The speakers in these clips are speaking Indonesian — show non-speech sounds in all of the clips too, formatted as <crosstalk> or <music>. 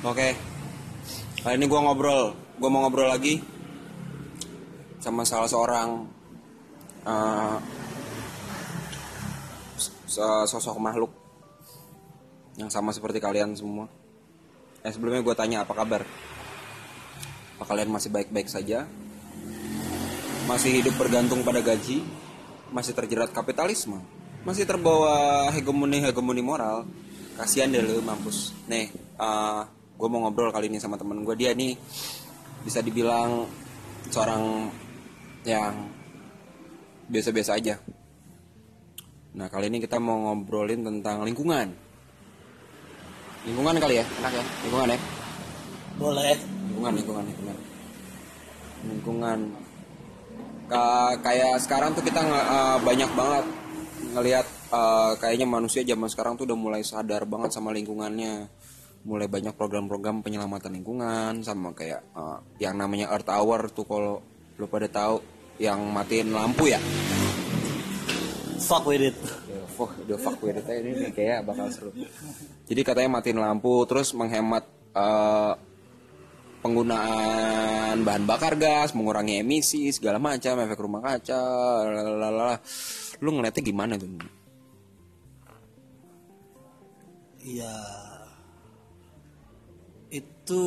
Oke. Kali ini gue ngobrol, gue mau ngobrol lagi sama salah seorang uh, sosok makhluk yang sama seperti kalian semua. Eh sebelumnya gue tanya apa kabar? Apa kalian masih baik-baik saja? Masih hidup bergantung pada gaji? Masih terjerat kapitalisme? Masih terbawa hegemoni-hegemoni moral? Kasihan deh lu mampus. Nih, uh, gue mau ngobrol kali ini sama temen gue dia nih bisa dibilang seorang yang biasa-biasa aja. Nah kali ini kita mau ngobrolin tentang lingkungan. Lingkungan kali ya enak ya? Lingkungan ya? Boleh. Lingkungan lingkungan lingkungan. Lingkungan. Ka kayak sekarang tuh kita uh, banyak banget ngelihat uh, kayaknya manusia zaman sekarang tuh udah mulai sadar banget sama lingkungannya mulai banyak program-program penyelamatan lingkungan sama kayak uh, yang namanya Earth Hour tuh kalau lo pada tahu yang matiin lampu ya? Fuck with it. Fuck the fuck with it ini kayak bakal seru. Jadi katanya matiin lampu terus menghemat uh, penggunaan bahan bakar gas mengurangi emisi segala macam efek rumah kaca lalala lu ngeliatnya gimana tuh? Iya itu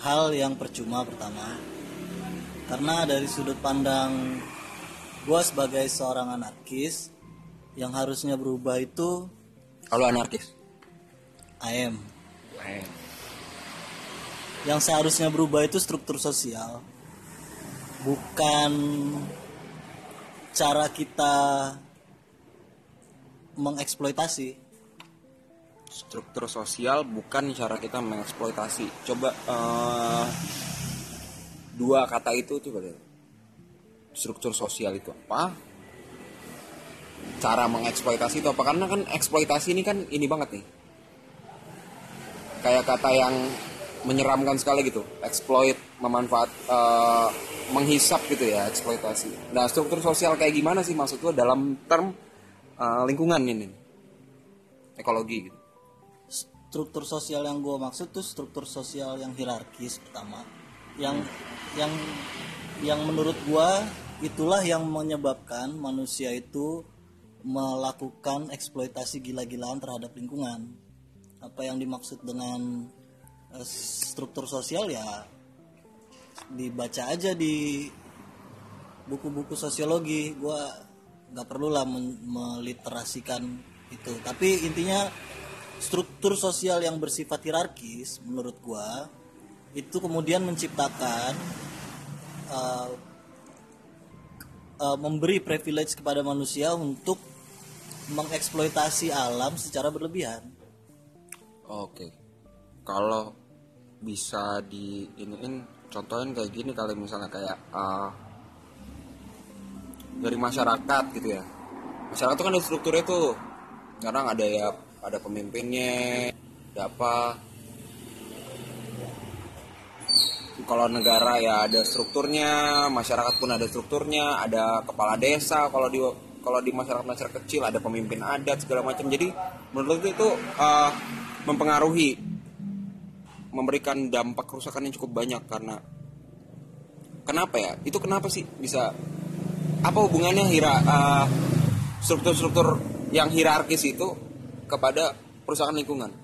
hal yang percuma pertama. Karena dari sudut pandang gue sebagai seorang anarkis yang harusnya berubah itu kalau anarkis. I am. Yang seharusnya berubah itu struktur sosial. Bukan cara kita mengeksploitasi struktur sosial bukan cara kita mengeksploitasi. Coba uh, dua kata itu coba deh struktur sosial itu apa? Cara mengeksploitasi itu apa? Karena kan eksploitasi ini kan ini banget nih. Kayak kata yang menyeramkan sekali gitu. Exploit memanfaat uh, menghisap gitu ya eksploitasi. Nah struktur sosial kayak gimana sih maksud dalam term uh, lingkungan ini? Ekologi gitu struktur sosial yang gue maksud tuh struktur sosial yang hierarkis pertama. Yang yang yang menurut gue itulah yang menyebabkan manusia itu melakukan eksploitasi gila-gilaan terhadap lingkungan. Apa yang dimaksud dengan uh, struktur sosial ya dibaca aja di buku-buku sosiologi. Gue nggak perlu lah meliterasikan itu. Tapi intinya struktur sosial yang bersifat hierarkis menurut gua itu kemudian menciptakan uh, uh, memberi privilege kepada manusia untuk mengeksploitasi alam secara berlebihan. Oke. Kalau bisa di iniin contohin kayak gini kali misalnya kayak uh, dari masyarakat gitu ya. Masyarakat itu kan ada strukturnya tuh. Sekarang ada ya ada pemimpinnya ada apa. Kalau negara ya ada strukturnya masyarakat pun ada strukturnya ada kepala desa kalau di kalau di masyarakat masyarakat kecil ada pemimpin adat segala macam. Jadi menurut itu uh, mempengaruhi memberikan dampak kerusakan yang cukup banyak karena kenapa ya? Itu kenapa sih bisa apa hubungannya hira uh, struktur-struktur yang hierarkis itu kepada perusahaan lingkungan.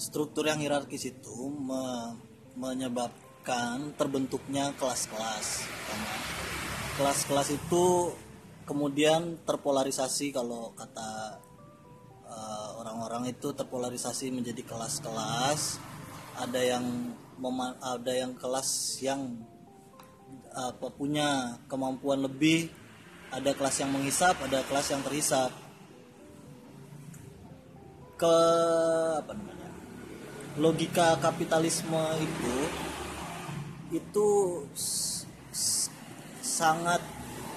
Struktur yang hierarkis itu me menyebabkan terbentuknya kelas-kelas. Kelas-kelas itu kemudian terpolarisasi kalau kata eh, orang-orang uh, itu terpolarisasi menjadi kelas-kelas. Ada yang ada yang kelas yang apa punya kemampuan lebih, ada kelas yang menghisap, ada kelas yang terhisap ke apa namanya logika kapitalisme itu itu sangat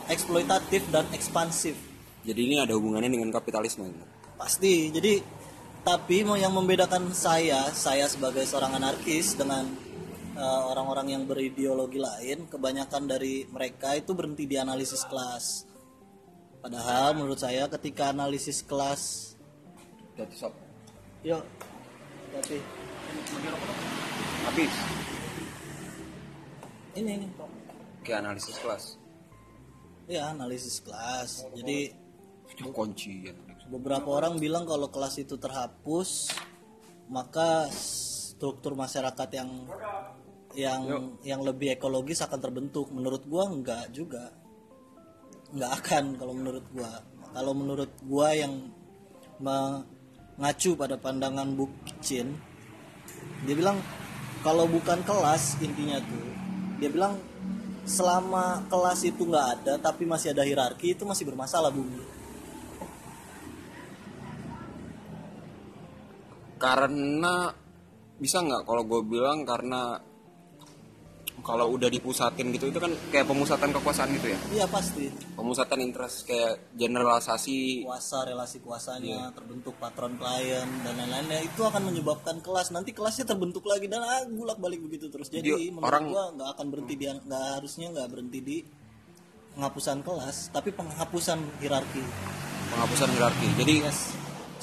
eksploitatif dan ekspansif. Jadi ini ada hubungannya dengan kapitalisme. Pasti. Jadi tapi mau yang membedakan saya, saya sebagai seorang anarkis dengan eh, orang-orang uh, yang berideologi lain, kebanyakan dari mereka itu berhenti di analisis kelas. Padahal menurut saya ketika analisis kelas Jadi sob. Yo, tapi habis. Ini ini kayak analisis kelas. Ya analisis kelas. Jadi itu kunci ya. beberapa orang bilang kalau kelas itu terhapus maka struktur masyarakat yang yang yang lebih ekologis akan terbentuk. Menurut gua enggak juga. Nggak akan kalau menurut gua. Kalau menurut gua yang mengacu pada pandangan Bukcin dia bilang kalau bukan kelas intinya tuh dia bilang selama kelas itu nggak ada tapi masih ada hierarki itu masih bermasalah bumi karena bisa nggak kalau gue bilang karena kalau udah dipusatin gitu itu kan kayak pemusatan kekuasaan gitu ya? Iya pasti. Pemusatan interest kayak generalisasi. Kuasa relasi kuasanya terbentuk patron klien dan lain-lainnya. Itu akan menyebabkan kelas. Nanti kelasnya terbentuk lagi dan ah, bulak balik begitu terus. Jadi Jadi, menurut orang- gua nggak akan berhenti dia nggak harusnya nggak berhenti di penghapusan kelas tapi penghapusan hierarki. Penghapusan hierarki. Jadi yes.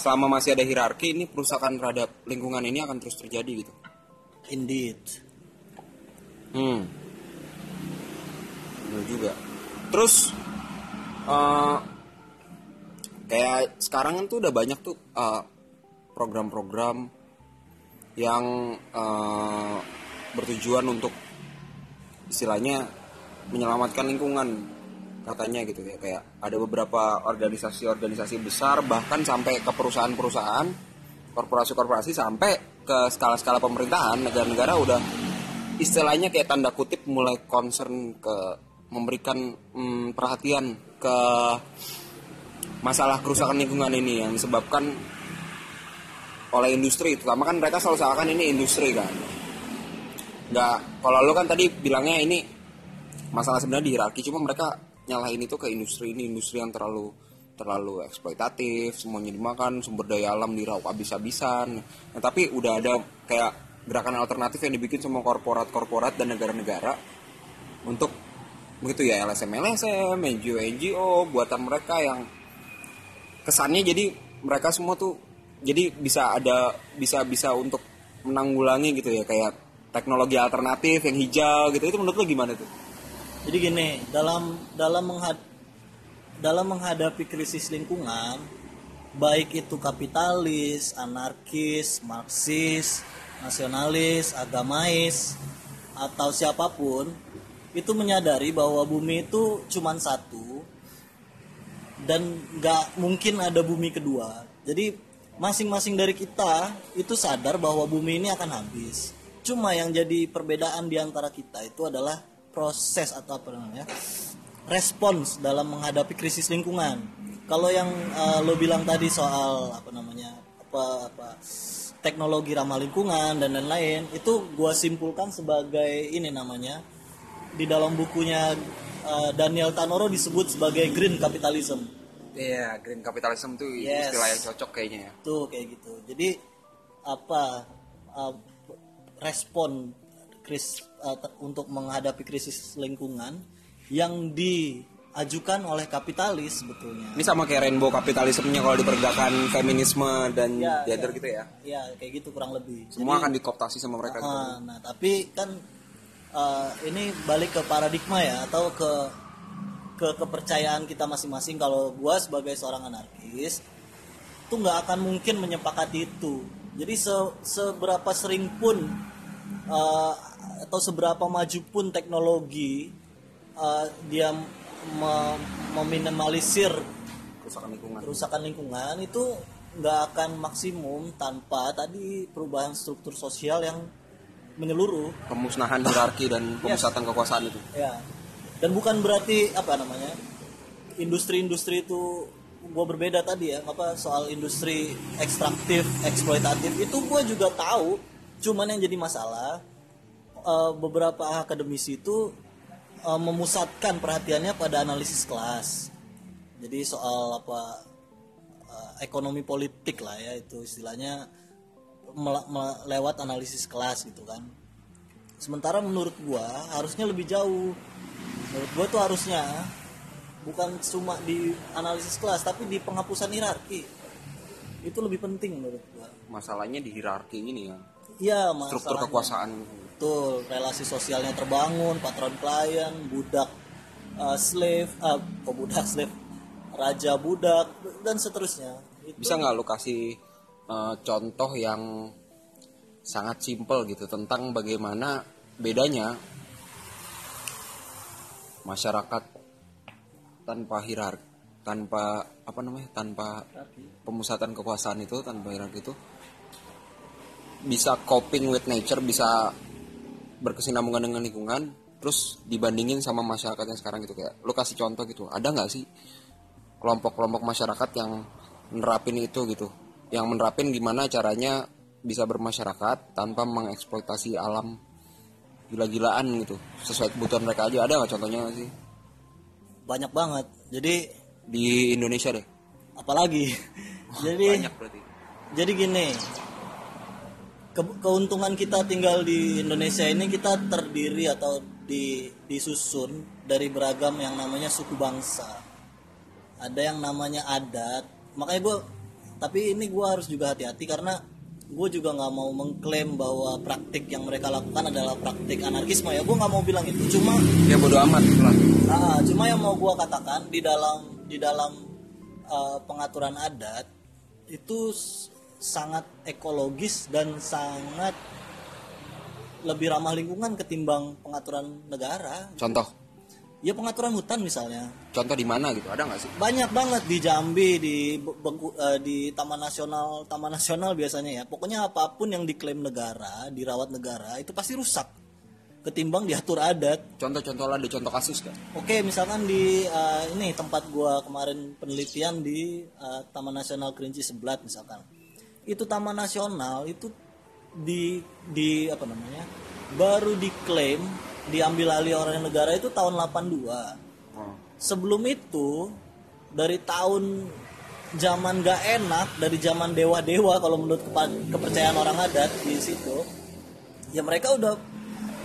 selama masih ada hierarki ini perusakan terhadap lingkungan ini akan terus terjadi gitu? Indeed hmm. Bener juga. Terus eh, kayak sekarang tuh udah banyak tuh eh, program-program yang eh, bertujuan untuk istilahnya menyelamatkan lingkungan katanya gitu ya. Kayak ada beberapa organisasi-organisasi besar bahkan sampai ke perusahaan-perusahaan korporasi-korporasi sampai ke skala-skala pemerintahan negara-negara udah istilahnya kayak tanda kutip mulai concern ke memberikan mm, perhatian ke masalah kerusakan lingkungan ini yang disebabkan oleh industri. Terutama kan mereka selalu seakan ini industri kan. Nggak kalau lo kan tadi bilangnya ini masalah sebenarnya di hierarki cuma mereka nyalahin itu ke industri ini industri yang terlalu terlalu eksploitatif semuanya dimakan sumber daya alam diraup habis-habisan. Nah, tapi udah ada kayak gerakan alternatif yang dibikin sama korporat-korporat dan negara-negara untuk begitu ya LSM LSM NGO NGO buatan mereka yang kesannya jadi mereka semua tuh jadi bisa ada bisa bisa untuk menanggulangi gitu ya kayak teknologi alternatif yang hijau gitu itu menurut lo gimana tuh? jadi gini dalam dalam menghad dalam menghadapi krisis lingkungan baik itu kapitalis anarkis marxis nasionalis agamais atau siapa pun itu menyadari bahwa bumi itu cuman satu dan nggak mungkin ada bumi kedua. Jadi masing-masing dari kita itu sadar bahwa bumi ini akan habis. Cuma yang jadi perbedaan di antara kita itu adalah proses atau apa namanya respons dalam menghadapi krisis lingkungan. Kalau yang eh, lo bilang tadi soal apa namanya apa apa teknologi ramah lingkungan dan lain-lain itu gua simpulkan sebagai ini namanya di dalam bukunya eh, Daniel Tanoro disebut sebagai green capitalism Iya, green capitalism tuh Yes. istilah yang cocok kayaknya ya. tuh kayak gitu jadi apa uh, respon kris uh, untuk menghadapi krisis lingkungan yang diajukan oleh kapitalis sebetulnya Ini sama kayak rainbow kapitalismenya kalau dipergakan feminisme dan Ya, gender ya. gitu ya. ya kayak gitu kurang lebih Semua akan dikooptasi sama mereka. gitu. Ah, nah tapi kan uh, ini balik ke paradigma ya atau ke ke kepercayaan kita masing-masing kalau gua sebagai seorang anarkis tuh nggak akan mungkin menyepakati itu jadi se- seberapa sering pun uh, atau seberapa maju pun teknologi uh, dia me- meminimalisir Kerusakan lingkungan. kerusakan lingkungan itu nggak akan maksimum tanpa tadi perubahan struktur sosial yang menyeluruh Pemusnahan hierarki dan pemusatan kekuasaan itu. ya dan bukan berarti apa namanya industri-industri itu gue berbeda tadi ya apa soal industri ekstraktif eksploitatif itu gue juga tahu cuman yang jadi masalah eh, beberapa akademisi itu eh, memusatkan perhatiannya pada analisis kelas. Jadi soal apa eh, ekonomi politik lah ya itu istilahnya lewat analisis kelas gitu kan. Sementara menurut gua harusnya lebih jauh. Menurut gua tuh harusnya bukan cuma di analisis kelas tapi di penghapusan hierarki. Itu lebih penting menurut gua. Masalahnya di hierarki ini ya iya struktur kekuasaan. Betul relasi sosialnya terbangun patron klien budak uh, slave uh, kok budak <laughs> slave raja budak dan seterusnya. Itu bisa nggak lu kasih eh, contoh yang sangat simpel gitu tentang bagaimana bedanya masyarakat tanpa hierarki tanpa apa namanya tanpa pemusatan kekuasaan itu tanpa hierarki itu bisa coping with nature bisa berkesinambungan dengan lingkungan terus dibandingin sama masyarakat yang sekarang gitu. Kayak lu kasih contoh gitu ada nggak sih kelompok-kelompok masyarakat yang menerapin itu gitu? Yang menerapin gimana caranya bisa bermasyarakat tanpa mengeksploitasi alam gila-gilaan gitu? Sesuai kebutuhan mereka aja ada nggak contohnya nggak sih? Banyak banget. Jadi di Indonesia deh. Apalagi? <laughs> Jadi banyak berarti. jadi gini ke- keuntungan kita tinggal di Indonesia ini kita terdiri atau di disusun dari beragam yang namanya suku bangsa. Ada yang namanya adat. Makanya gue tapi ini gue harus juga hati-hati karena gue juga nggak mau mengklaim bahwa praktik yang mereka lakukan adalah praktik anarkisme ya. Gue nggak mau bilang itu. Cuma ya bodo amat lah Ah, cuma yang mau gua katakan di dalam di dalam uh, pengaturan adat itu sangat ekologis dan sangat lebih ramah lingkungan ketimbang pengaturan negara. contoh Ya pengaturan hutan misalnya contoh di mana gitu ada nggak sih banyak banget di Jambi di eh, di Taman Nasional Taman Nasional biasanya ya. Pokoknya apa pun yang diklaim negara, dirawat negara itu pasti rusak ketimbang diatur adat. contoh-contoh lah ada contoh kasus kan Oke, misalkan di uh, ini tempat gua kemarin penelitian di uh, Taman Nasional Kerinci Seblat misalkan. Itu taman nasional itu di di apa namanya? baru diklaim diambil alih oleh negara itu tahun 82. oh. Sebelum itu dari tahun zaman gak enak dari zaman dewa-dewa kalau menurut kepercayaan orang adat di situ ya mereka udah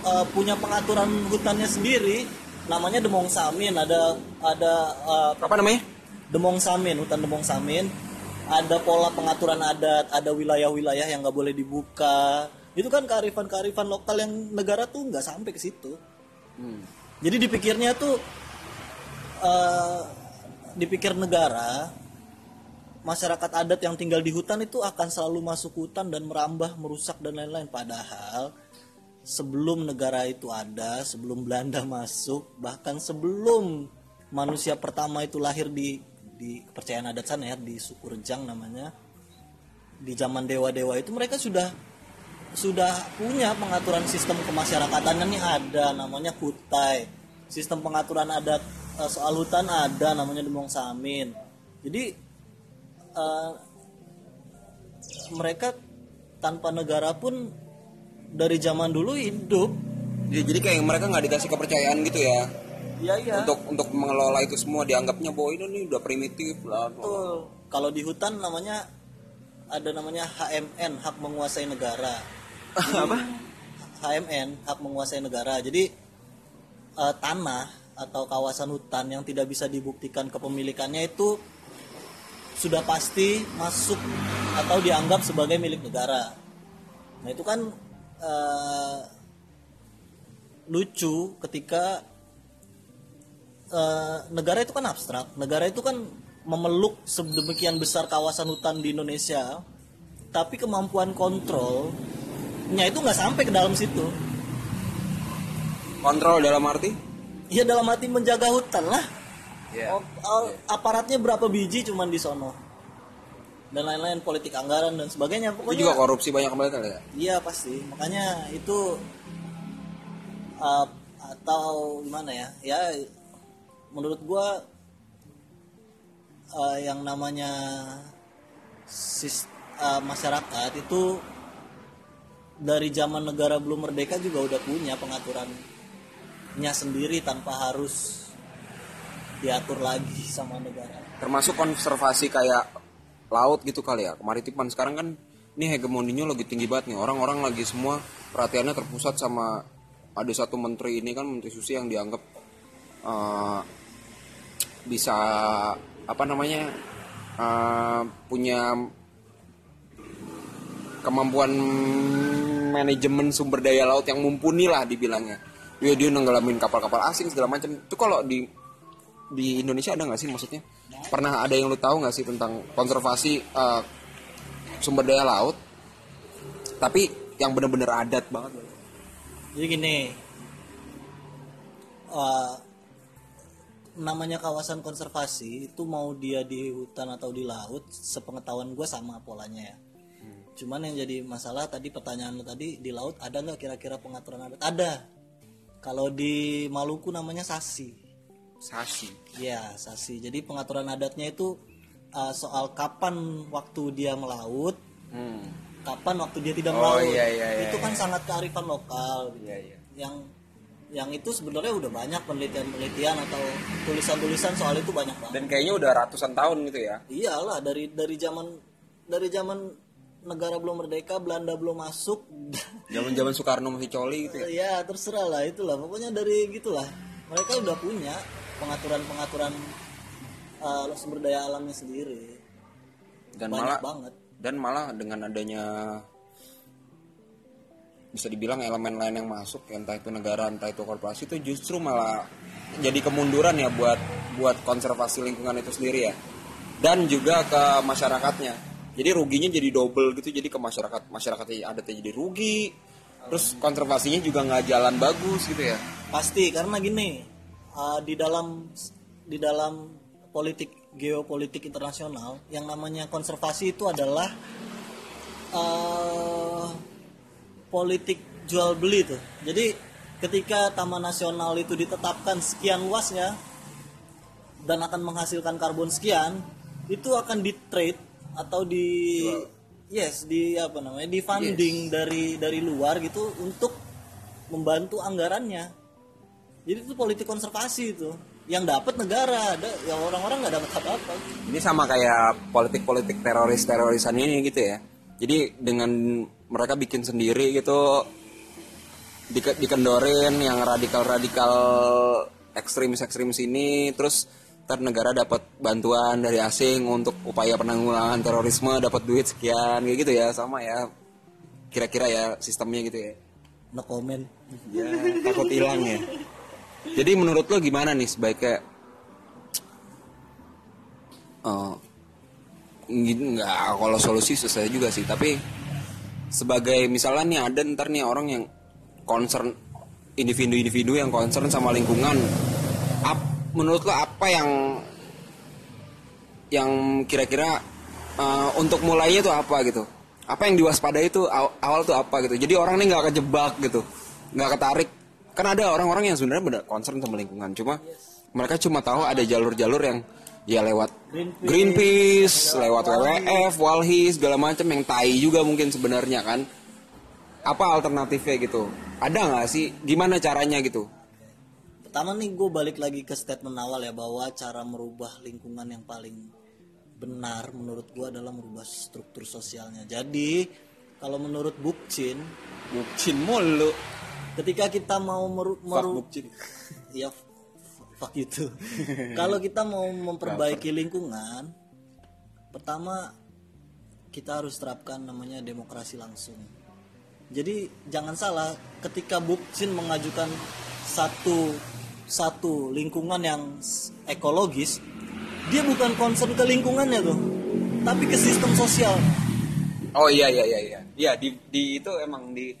uh, punya pengaturan hutannya sendiri namanya Demong Samin ada ada uh, apa namanya Demong Samin hutan Demong Samin ada pola pengaturan adat ada wilayah-wilayah yang nggak boleh dibuka itu kan kearifan-kearifan lokal yang negara tuh nggak sampai ke situ hmm. jadi dipikirnya tuh eh, dipikir negara masyarakat adat yang tinggal di hutan itu akan selalu masuk hutan dan merambah, merusak dan lain-lain. Padahal sebelum negara itu ada, sebelum Belanda masuk, bahkan sebelum manusia pertama itu lahir di di kepercayaan adat sana ya di suku Rejang namanya. Di zaman dewa-dewa itu mereka sudah sudah punya pengaturan sistem kemasyarakatan nih ada namanya kutai. Sistem pengaturan adat eh, soal hutan ada namanya demong samin. Jadi eh, mereka tanpa negara pun dari zaman dulu hidup. Ya, jadi kayak mereka nggak dikasih kepercayaan gitu ya iya iya. Untuk untuk mengelola itu semua dianggapnya bahwa ini nih udah primitif. Lah betul. kalau di hutan namanya ada namanya HMN hak menguasai negara. <laughs> Apa? HMN hak menguasai negara. Jadi eh, tanah atau kawasan hutan yang tidak bisa dibuktikan kepemilikannya itu sudah pasti masuk atau dianggap sebagai milik negara. Nah itu kan eh, lucu ketika eh, negara itu kan abstrak. Negara itu kan memeluk sedemikian besar kawasan hutan di Indonesia tapi kemampuan kontrolnya itu nggak sampai ke dalam situ. Kontrol dalam arti? Ya dalam arti menjaga hutan lah. Iya. Oh, oh, aparatnya berapa biji cuman di sono? Dan lain-lain politik anggaran dan sebagainya. Itu pokoknya juga korupsi banyak banget kali ya? Iya pasti. Makanya itu uh, atau gimana ya? Ya menurut gua uh, yang namanya sis, uh, masyarakat itu dari zaman negara belum merdeka juga udah punya pengaturannya sendiri tanpa harus diatur lagi sama negara. Termasuk konservasi kayak laut gitu kali ya. Kemaritiman sekarang kan ini hegemoninya lagi tinggi banget nih. Orang-orang lagi semua perhatiannya terpusat sama ada satu menteri ini kan menteri susi yang dianggap eh, bisa apa namanya eh, punya kemampuan manajemen sumber daya laut yang mumpuni lah dibilangnya. Ya dia nenggelamin kapal-kapal asing segala macam. Itu kalau di di Indonesia ada nggak sih maksudnya? Pernah ada yang lu tahu nggak sih tentang konservasi uh, sumber daya laut? Tapi yang bener-bener adat banget. Jadi gini uh, namanya kawasan konservasi itu mau dia di hutan atau di laut sepengetahuan gue sama polanya ya. Cuman yang jadi masalah tadi pertanyaan lo tadi di laut ada nggak kira-kira pengaturan adat? Ada. Kalau di Maluku namanya sasi. Sasi? Ya sasi. Jadi pengaturan adatnya itu uh, soal kapan waktu dia melaut hmm. kapan waktu dia tidak Oh, melaut. iya, iya, iya, itu kan iya. sangat kearifan lokal. Iya iya. Yang yang itu sebenarnya udah banyak penelitian-penelitian atau tulisan-tulisan soal itu banyak banget. dan kayaknya udah ratusan tahun gitu ya Iyalah dari dari zaman dari zaman negara belum merdeka, Belanda belum masuk. <laughs> zaman-zaman Soekarno masih coli gitu ya ya terserah lah itulah. Pokoknya dari gitulah. Mereka udah punya pengaturan-pengaturan uh, sumber daya alamnya sendiri. dan banyak malah banget. dan malah dengan adanya bisa dibilang elemen lain yang masuk entah itu negara entah itu korporasi itu justru malah jadi kemunduran ya buat buat konservasi lingkungan itu sendiri ya. Dan juga ke masyarakatnya. Jadi ruginya jadi double gitu jadi ke masyarakat masyarakatnya adatnya jadi rugi terus konservasinya juga nggak jalan bagus gitu ya. Pasti karena gini uh, di dalam di dalam politik geopolitik internasional yang namanya konservasi itu adalah uh, politik jual beli tuh. Jadi ketika taman nasional itu ditetapkan sekian luasnya dan akan menghasilkan karbon sekian, itu akan di trade atau di yes di apa namanya di funding dari dari luar gitu untuk membantu anggarannya. Jadi itu politik konservasi itu. Yang dapat negara, ada yang orang-orang nggak dapat apa-apa. Ini sama kayak politik-politik teroris-terorisan ini gitu ya. Jadi dengan mereka bikin sendiri gitu. Di- dikendorin yang radikal-radikal ekstremis-ekstremis ini. Terus ntar negara dapat bantuan dari asing untuk upaya penanggulangan terorisme dapat duit sekian kayak gitu ya. Sama ya kira-kira ya sistemnya gitu ya. No comment. ya takut hilang ya. Jadi menurut lo gimana nih sebaiknya ngi- nggak kalau solusi susah juga sih. Tapi sebagai misalnya nih ada ntar nih orang yang concern individu-individu yang concern sama lingkungan. Ap- menurut lo apa yang yang kira-kira eh, untuk mulainya tuh apa gitu? Apa yang diwaspadai itu aw- awal tuh apa gitu? Jadi orang ini nggak kejebak gitu nggak ketarik. Kan ada orang-orang yang sebenarnya benar concern sama lingkungan cuma mereka cuma tahu ada jalur-jalur yang ya lewat Greenpeace, Greenpeace, lewat WWF, Walhi segala macam yang tai juga mungkin sebenarnya kan. Apa alternatifnya gitu? Ada nggak sih? Gimana caranya gitu? Pertama nih gue balik lagi ke statement awal ya bahwa cara merubah lingkungan yang paling benar menurut gue adalah merubah struktur sosialnya. Jadi kalau menurut Bukcin, bucin mulu. ketika kita mau meru, meru ya fuck itu. <laughs> kalau kita mau memperbaiki lingkungan, pertama kita harus terapkan namanya demokrasi langsung. Jadi jangan salah, ketika Buksin mengajukan satu satu lingkungan yang ekologis, dia bukan concern ke lingkungannya tuh, tapi ke sistem sosial. oh iya iya iya iya Iya, di di itu emang di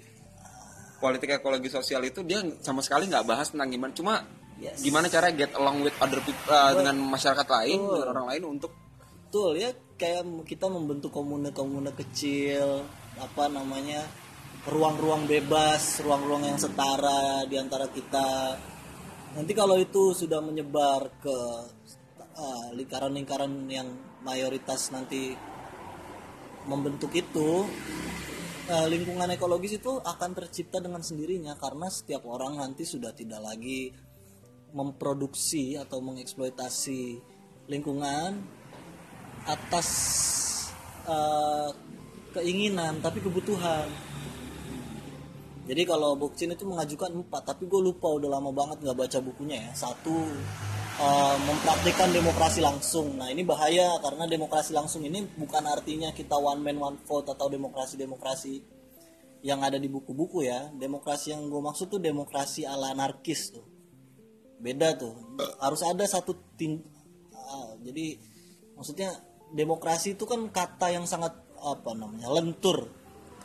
politik ekologi sosial itu dia sama sekali nggak bahas tentang gimana cuma Yes. gimana cara get along with other people uh, dengan masyarakat lain dengan orang lain untuk Betul ya, kayak kita membentuk komune-komune kecil, apa namanya ruang-ruang bebas, ruang-ruang yang setara di antara kita. Nanti kalau itu sudah menyebar ke uh, lingkaran-lingkaran yang mayoritas nanti membentuk itu, uh, lingkungan ekologis itu akan tercipta dengan sendirinya karena setiap orang nanti sudah tidak lagi memproduksi atau mengeksploitasi lingkungan atas uh, keinginan tapi kebutuhan. Jadi kalau Bukcin itu mengajukan empat, tapi gue lupa udah lama banget nggak baca bukunya ya. Satu uh, mempraktikkan demokrasi langsung. Nah ini bahaya karena demokrasi langsung ini bukan artinya kita one man one vote atau demokrasi-demokrasi yang ada di buku-buku ya. Demokrasi yang gue maksud tuh demokrasi ala anarkis tuh. Beda tuh. Harus ada satu tim. Uh, jadi maksudnya demokrasi itu kan kata yang sangat apa namanya lentur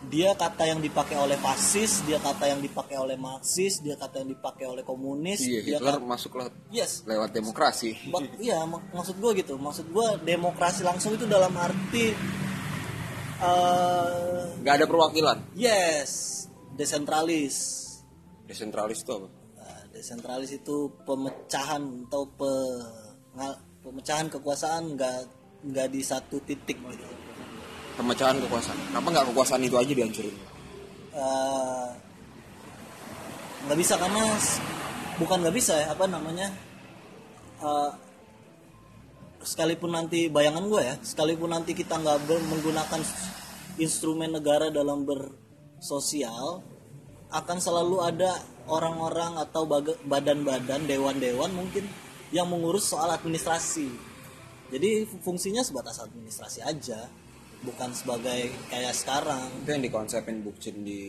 dia kata yang dipakai oleh fasis, dia kata yang dipakai oleh marxis, dia kata yang dipakai oleh komunis. Iya, dia Hitler kata, masuklah yes. lewat demokrasi. Ba iya, mak maksud gue gitu. Maksud gue demokrasi langsung itu dalam arti uh, nggak ada perwakilan. Yes, desentralis. Desentralis itu apa? Uh, desentralis itu pemecahan atau pe pemecahan kekuasaan nggak nggak di satu titik gitu. Pemecahan kekuasaan. Kenapa nggak kekuasaan itu aja dihancurin? Eh, nggak bisa karena bukan nggak bisa ya apa namanya? Eh, sekalipun nanti bayangan gue ya sekalipun nanti kita nggak menggunakan instrumen negara dalam bersosial akan selalu ada orang-orang atau badan-badan dewan-dewan mungkin yang mengurus soal administrasi. Jadi fu- fungsinya sebatas administrasi aja bukan sebagai kayak sekarang. Itu yang dikonsepin Bukcin di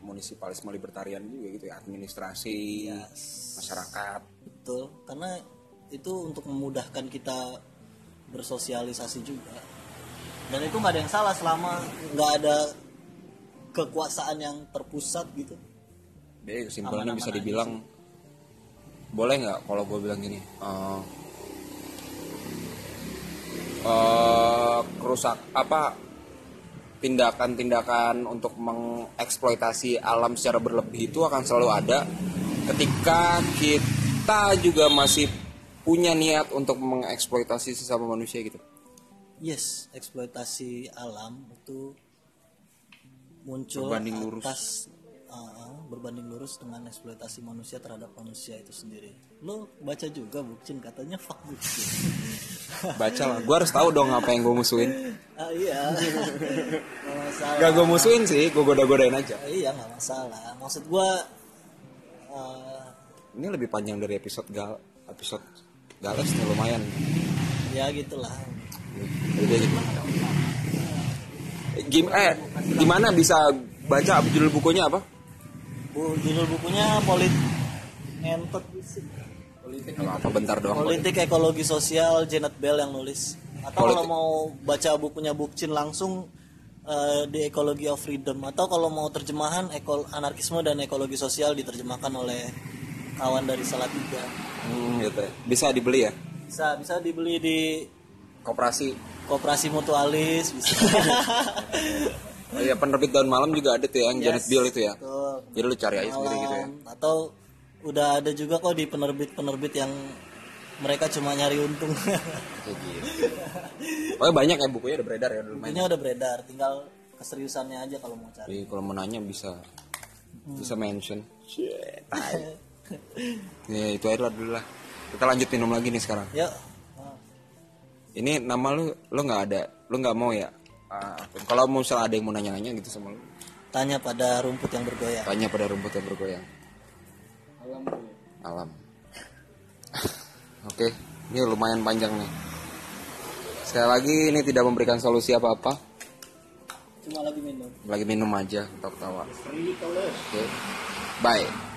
munisipalisme libertarian juga gitu ya administrasi masyarakat. Betul, karena itu untuk memudahkan kita bersosialisasi juga. Dan itu nggak ada yang salah selama nggak ada kekuasaan yang terpusat gitu. jadi kesimpulannya bisa dibilang boleh nggak kalau gue bilang gini eh eh, kerusak apa tindakan-tindakan untuk mengeksploitasi alam secara berlebih itu akan selalu ada ketika kita juga masih punya niat untuk mengeksploitasi sesama manusia gitu. Yes, eksploitasi alam itu muncul Berbanding lurus. atas uh, berbanding lurus dengan eksploitasi manusia terhadap manusia itu sendiri. Lo baca juga Bukcin katanya fuck Bukcin. <laughs> Baca lah, gue harus tahu dong apa yang gue musuhin. ah, iya. <laughs> Masalah. Gak gue musuhin sih, gue goda-godain aja. Ah, iya nggak masalah. Maksud gua uh, Ini lebih panjang dari episode gal, episode gales nih lumayan. ya gitulah. Udah Gim, eh, gimana bisa baca judul bukunya apa? Bu, judul bukunya polit ngentot Politik apa bentar doang. politik ekologi sosial Janet Bell yang nulis atau kalau mau baca bukunya Bukcin langsung eh, di Ecology of Freedom atau kalau mau terjemahan ekol anarkisme dan ekologi sosial diterjemahkan oleh kawan dari Salatiga Hmm, gitu ya. Bisa dibeli ya? bisa bisa dibeli di Koperasi. koperasi mutualis bisa <laughs> Oh iya, penerbit daun malam juga ada tuh ya, yang Janet Bill itu ya. Betul. Jadi lu cari aja sendiri gitu ya. Atau udah ada juga kok di penerbit-penerbit yang mereka cuma nyari untung Kayak <laughs> gitu. <laughs> Pokoknya banyak ya bukunya udah beredar ya bukunya udah beredar tinggal keseriusannya aja kalau mau cari Jadi kalau mau nanya bisa bisa mention. Shit. ya itu aja lah dulu lah. Kita lanjut minum lagi nih sekarang. ya Ini nama lu lu nggak ada, lu nggak mau ya? Ah, kalau mau misalnya ada yang mau nanya-nanya gitu sama lu, tanya pada rumput yang bergoyang tanya pada rumput yang bergoyang. Alam. <laughs> Oke, ini lumayan panjang nih. Sekali lagi ini tidak memberikan solusi apa-apa, cuma lagi minum lagi minum aja, tawa-tawa. Oke, bye.